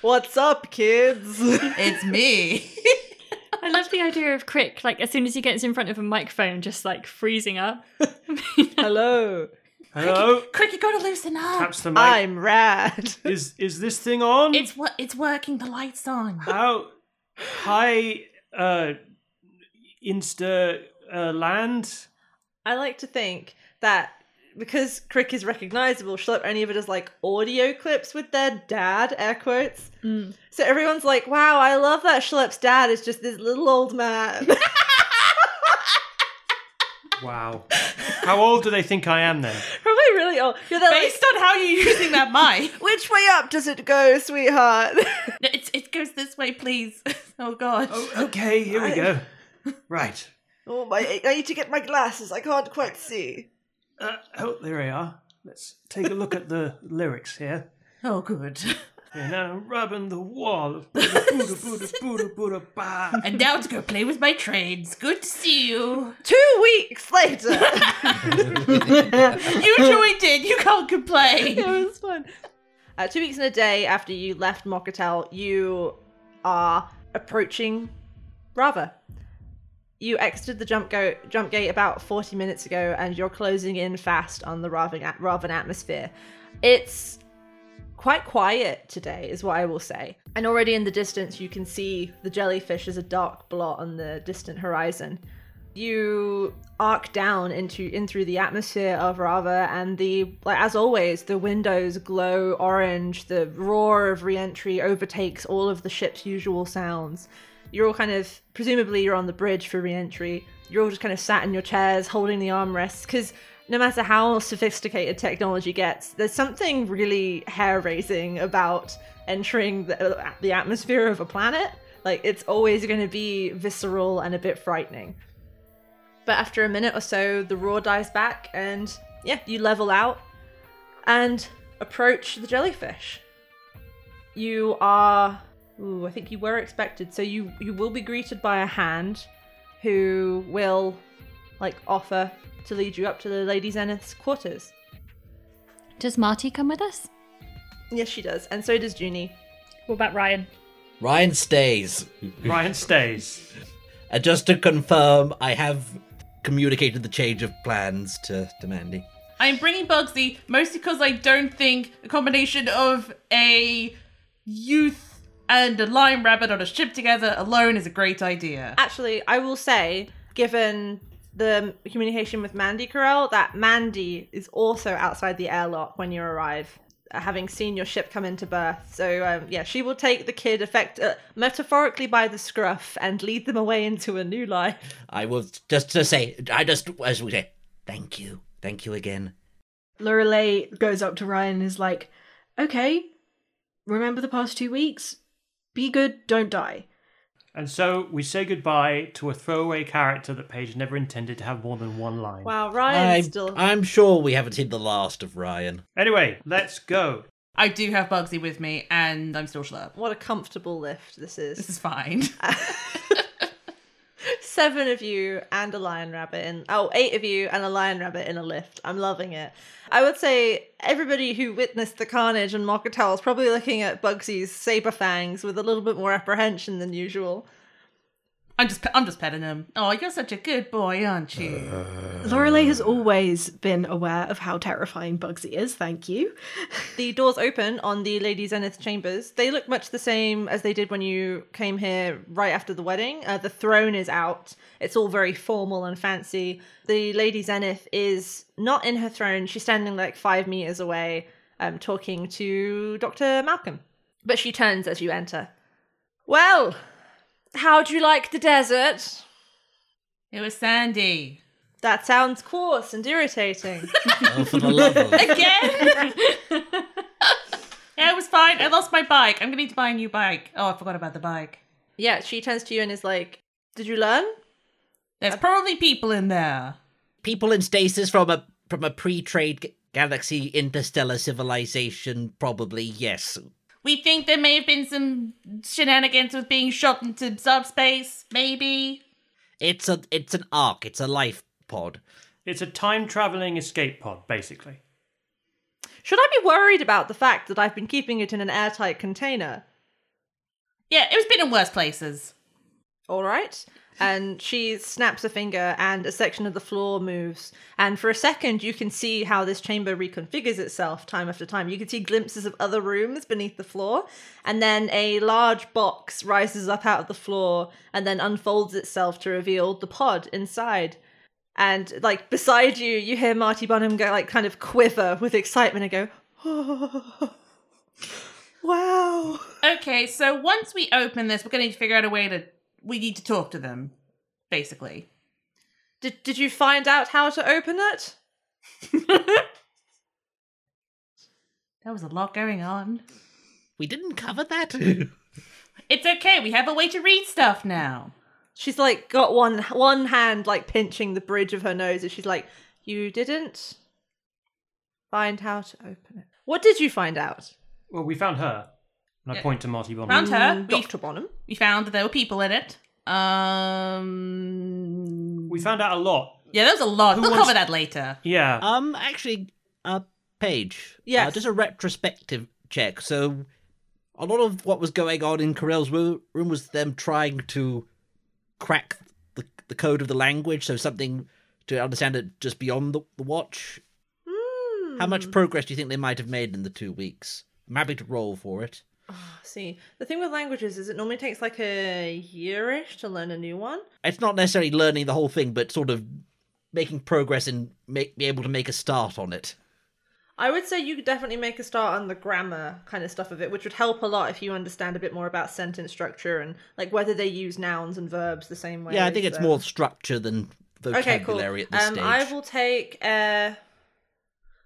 What's up, kids? It's me. I love the idea of Crick, like as soon as he gets in front of a microphone, just like freezing up. Hello. Hello? Quick, you gotta loosen up. Taps the mic. I'm rad. Is is this thing on? It's what it's working. The lights on. How hi uh Insta uh, land? I like to think that because Crick is recognizable, Schlurp only ever does like audio clips with their dad, air quotes. Mm. So everyone's like, wow, I love that Schlurp's dad is just this little old man. Wow. How old do they think I am then? Probably really old. You're there like, Based on how you're using that mic, which way up does it go, sweetheart? No, it's, it goes this way, please. Oh God. Oh, okay, here we go. Right. oh my, I need to get my glasses. I can't quite see. Uh, oh, there we are. Let's take a look at the lyrics here. Oh, good. And now I'm rubbing the wall of Buddha, Buddha, Buddha, Buddha, Buddha, ba. And now to go play with my trains. Good to see you. Two weeks later. You joined in. You can't complain. it was fun. Uh, two weeks and a day after you left Mokatel, you are approaching Rava. You exited the jump go jump gate about 40 minutes ago, and you're closing in fast on the Raven, Raven atmosphere. It's quite quiet today, is what I will say. And already in the distance, you can see the jellyfish as a dark blot on the distant horizon you arc down into in through the atmosphere of Rava and the like as always the windows glow orange the roar of re-entry overtakes all of the ship's usual sounds you're all kind of presumably you're on the bridge for re-entry. You're all just kind of sat in your chairs holding the armrests because no matter how sophisticated technology gets there's something really hair-raising about entering the, the atmosphere of a planet. Like it's always going to be visceral and a bit frightening. But after a minute or so, the roar dies back, and yeah, you level out and approach the jellyfish. You are, ooh, I think you were expected. So you you will be greeted by a hand, who will, like, offer to lead you up to the Lady Zenith's quarters. Does Marty come with us? Yes, she does, and so does Junie. What about Ryan? Ryan stays. Ryan stays. And uh, just to confirm, I have communicated the change of plans to, to Mandy. I'm bringing Bugsy mostly because I don't think a combination of a youth and a lion rabbit on a ship together alone is a great idea. Actually, I will say, given the communication with Mandy Corel, that Mandy is also outside the airlock when you arrive, uh, having seen your ship come into berth. So, um, yeah, she will take the kid, effect uh, metaphorically by the scruff, and lead them away into a new life. I will just to say, I just as we say, thank you, thank you again. Lorelei goes up to Ryan and is like, okay, remember the past two weeks? Be good, don't die. And so we say goodbye to a throwaway character that Paige never intended to have more than one line. Wow, Ryan's I'm, still. I'm sure we haven't hit the last of Ryan. Anyway, let's go. I do have Bugsy with me, and I'm still Schlurp. What a comfortable lift this is. This is fine. Seven of you and a lion rabbit in oh, eight of you and a lion rabbit in a lift. I'm loving it. I would say everybody who witnessed the carnage in Mokatel is probably looking at Bugsy's saber fangs with a little bit more apprehension than usual. I'm just, I'm just petting him. Oh, you're such a good boy, aren't you? Lorelei has always been aware of how terrifying Bugsy is, thank you. The doors open on the Lady Zenith chambers. They look much the same as they did when you came here right after the wedding. Uh, the throne is out. It's all very formal and fancy. The Lady Zenith is not in her throne. She's standing like five meters away, um, talking to Dr. Malcolm. But she turns as you enter. Well, how'd you like the desert? It was Sandy. That sounds coarse and irritating. Oh, for the love of Again? yeah, it was fine. I lost my bike. I'm gonna need to buy a new bike. Oh, I forgot about the bike. Yeah, she turns to you and is like, "Did you learn?" There's probably people in there. People in stasis from a from a pre-trade g- galaxy interstellar civilization, probably yes. We think there may have been some shenanigans with being shot into subspace, maybe. It's a it's an arc. It's a life pod. It's a time traveling escape pod, basically. Should I be worried about the fact that I've been keeping it in an airtight container? Yeah, it was been in worse places. All right. And she snaps a finger, and a section of the floor moves. And for a second, you can see how this chamber reconfigures itself time after time. You can see glimpses of other rooms beneath the floor. And then a large box rises up out of the floor and then unfolds itself to reveal the pod inside. And like beside you, you hear Marty Bonham go, like, kind of quiver with excitement and go, oh, wow. Okay, so once we open this, we're going to figure out a way to. We need to talk to them, basically. Did, did you find out how to open it? There was a lot going on. We didn't cover that. It's okay, we have a way to read stuff now. She's like got one one hand like pinching the bridge of her nose and she's like, "You didn't find how to open it. What did you find out?" Well, we found her. And I Yeah. point to Marty Bonham. Found her. We, Dr. Bonham. we found that there were people in it. Um. We found out a lot. Yeah, there was a lot. Who we'll wants- cover that later. Yeah. um, actually, uh, Paige. Yes. Uh, just a retrospective check. So, a lot of what was going on in Corel's ro- room was them trying to crack the the code of the language. So something to understand it just beyond the, the watch. How Hmm. much progress do you think they might have made in the two weeks? I'm happy to roll for it. See, the thing with languages is it normally takes like a yearish to learn a new one. It's not necessarily learning the whole thing, but sort of making progress and make, be able to make a start on it. I would say you could definitely make a start on the grammar kind of stuff of it, which would help a lot if you understand a bit more about sentence structure and like whether they use nouns and verbs the same way. yeah, I think it's more structure than okay. Cool. vocabulary at this Um, stage. I will take. Uh,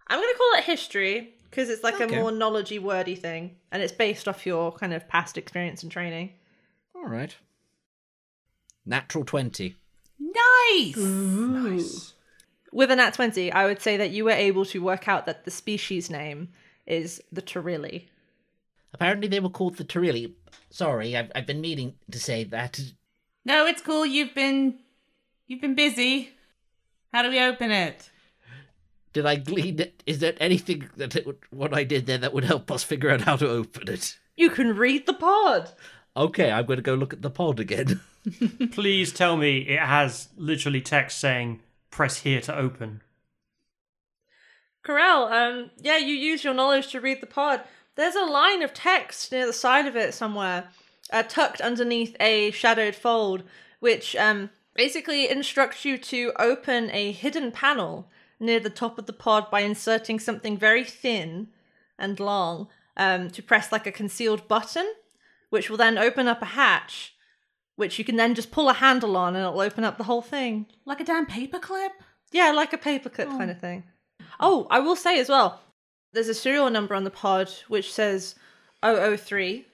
I'm going to call it history because it's like Okay. a more knowledgey, wordy thing, and it's based off your kind of past experience and training. All right. Natural 20. Nice. nice. With a nat 20, I would say that you were able to work out that the species name is the Torilli. Apparently they were called the Terilli. Sorry, I've, I've been meaning to say that. No, it's cool. You've been, you've been busy. How do we open it? Did I glean it? Is there anything that it would, what I did there that would help us figure out how to open it? You can read the pod. Okay, I'm going to go look at the pod again. Please tell me it has literally text saying press here to open. Corel, um, yeah, you use your knowledge to read the pod. There's a line of text near the side of it somewhere, uh, tucked underneath a shadowed fold, which um, basically instructs you to open a hidden panel near the top of the pod by inserting something very thin and long um, to press like a concealed button, which will then open up a hatch, which you can then just pull a handle on and it'll open up the whole thing. Like a damn paperclip? Yeah, like a paperclip kind of thing. Oh, I will say as well, there's a serial number on the pod which says 003.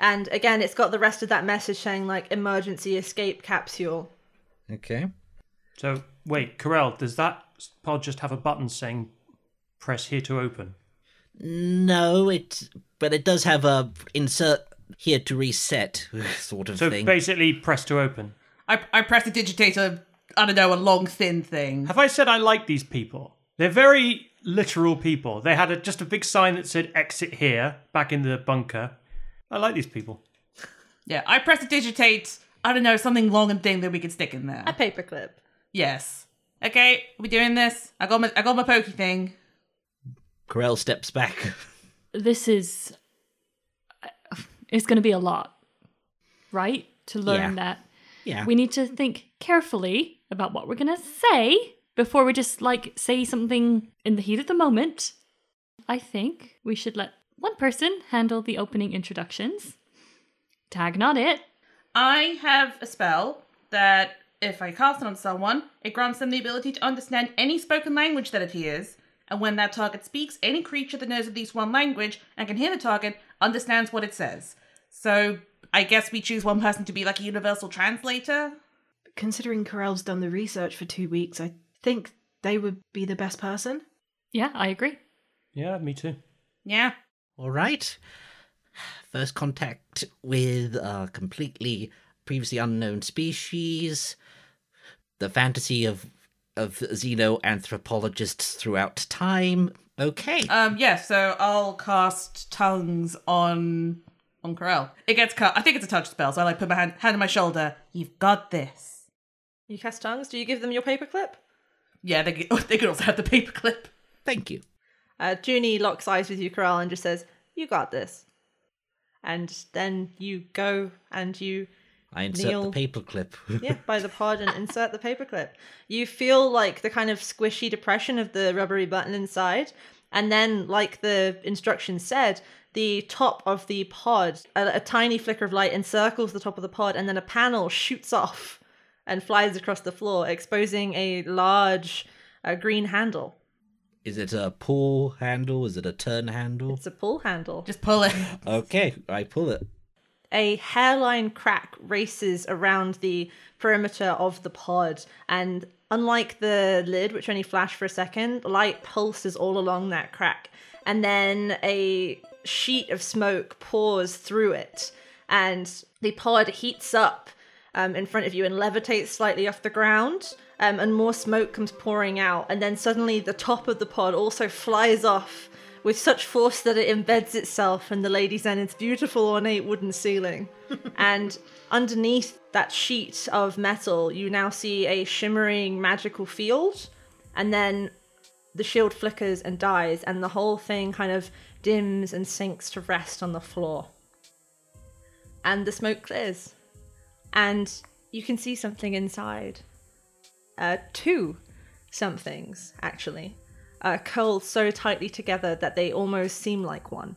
And again, it's got the rest of that message saying like emergency escape capsule. Okay. So wait, Corel, does that pod just have a button saying press here to open? No, it. But it does have a insert here to reset sort of So thing. basically press to open. I I pressed a digitator. I don't know, a long thin thing. Have I said I like these people? They're very literal people. They had a, just a big sign that said exit here back in the bunker. I like these people. Yeah, I press a digitate. I don't know, something long and thin that we could stick in there. A paperclip. Yes. Okay, we're doing this? I got my I got my pokey thing. Corel steps back. This is. It's going to be a lot, right? To learn Yeah. that. Yeah. We need to think carefully about what we're going to say before we just like say something in the heat of the moment. I think we should let one person handle the opening introductions. Tag not it. I have a spell that if I cast it on someone, it grants them the ability to understand any spoken language that it hears. And when that target speaks, any creature that knows at least one language and can hear the target understands what it says. So I guess we choose one person to be like a universal translator. Considering Corel's done the research for two weeks, I think they would be the best person. Yeah, I agree. Yeah, me too. Yeah. All right. First contact with a completely previously unknown species. The fantasy of of xenoanthropologists throughout time. Okay. Um. Yeah. So I'll cast tongues on on Corel. It gets cut. I think it's a touch spell, so I like put my hand hand on my shoulder. You've got this. You cast tongues. Do you give them your paperclip? Yeah. They they could also have the paperclip. Thank you. Uh, Junie locks eyes with you, Corel, and just says, "You got this." And then you go and you I insert Neil- the paperclip. yeah, by the pod and insert the paperclip. You feel like the kind of squishy depression of the rubbery button inside, and then, like the instructions said, the top of the pod, a, a tiny flicker of light encircles the top of the pod, and then a panel shoots off and flies across the floor, exposing a large uh, green handle. Is it a pull handle? Is it a turn handle? It's a pull handle. Just pull it. Okay, I pull it. A hairline crack races around the perimeter of the pod and unlike the lid which only flashed for a second light pulses all along that crack and then a sheet of smoke pours through it and the pod heats up um, in front of you and levitates slightly off the ground um, and more smoke comes pouring out and then suddenly the top of the pod also flies off with such force that it embeds itself in the Lady Zenith's beautiful ornate wooden ceiling. and underneath that sheet of metal, you now see a shimmering magical field, and then the shield flickers and dies, and the whole thing kind of dims and sinks to rest on the floor. And the smoke clears, and you can see something inside. Uh, two somethings, actually uh, curled so tightly together that they almost seem like one.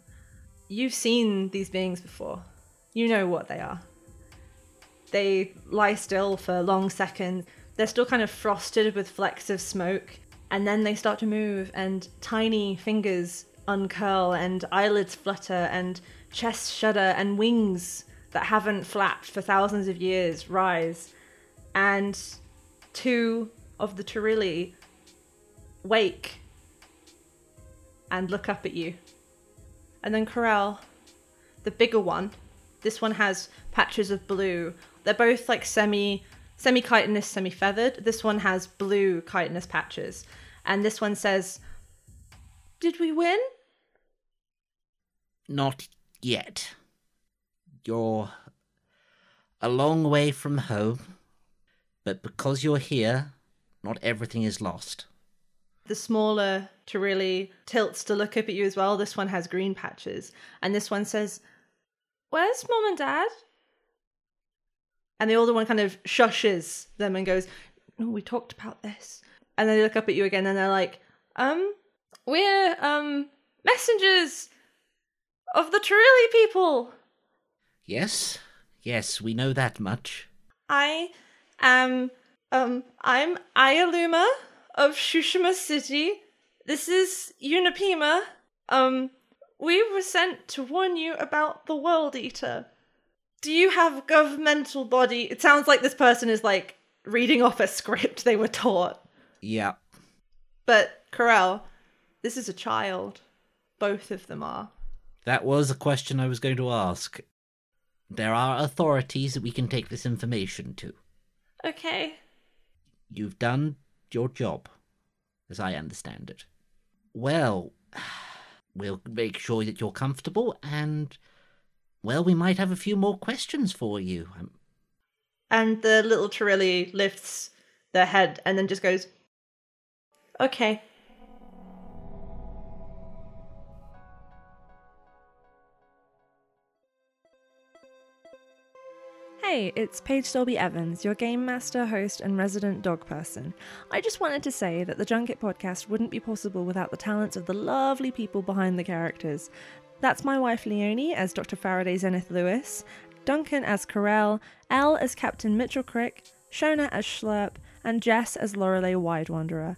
You've seen these beings before. You know what they are. They lie still for long seconds. They're still kind of frosted with flecks of smoke, and then they start to move, and tiny fingers uncurl, and eyelids flutter, and chests shudder, and wings that haven't flapped for thousands of years rise. And two of the Turilli wake and look up at you. And then Corel, the bigger one, this one has patches of blue. They're both like semi semi chitinous, semi feathered. This one has blue chitinous patches. And this one says, Did we win? Not yet. You're a long way from home, but because you're here, not everything is lost. The smaller Turilli tilts to look up at you as well. This one has green patches. And this one says, Where's mom and dad? And the older one kind of shushes them and goes, No, we talked about this. And then they look up at you again and they're like, Um, we're um messengers of the Turilli people. Yes, yes, we know that much. I am um I'm Ayaluma of Shushima City. This is Unipima. Um we were sent to warn you about the World Eater. Do you have a governmental body? It sounds like this person is like reading off a script they were taught. Yeah, But Corel, this is a child. Both of them are. that was a question I was going to ask. There are authorities that we can take this information to. Okay. You've done your job, as I understand it. Well, we'll make sure that you're comfortable, and, well, we might have a few more questions for you. And the little Turilli lifts their head and then just goes, Okay. Hey, it's Paige Dolby Evans, your game master, host, and resident dog person. I just wanted to say that the Junket podcast wouldn't be possible without the talents of the lovely people behind the characters. That's my wife Leonie as Dr. Faraday Zenith Lewis, Duncan as Corel, Elle as Captain Mitchell Crick, Shona as Schlurp, and Jess as Lorelei Wide Wanderer.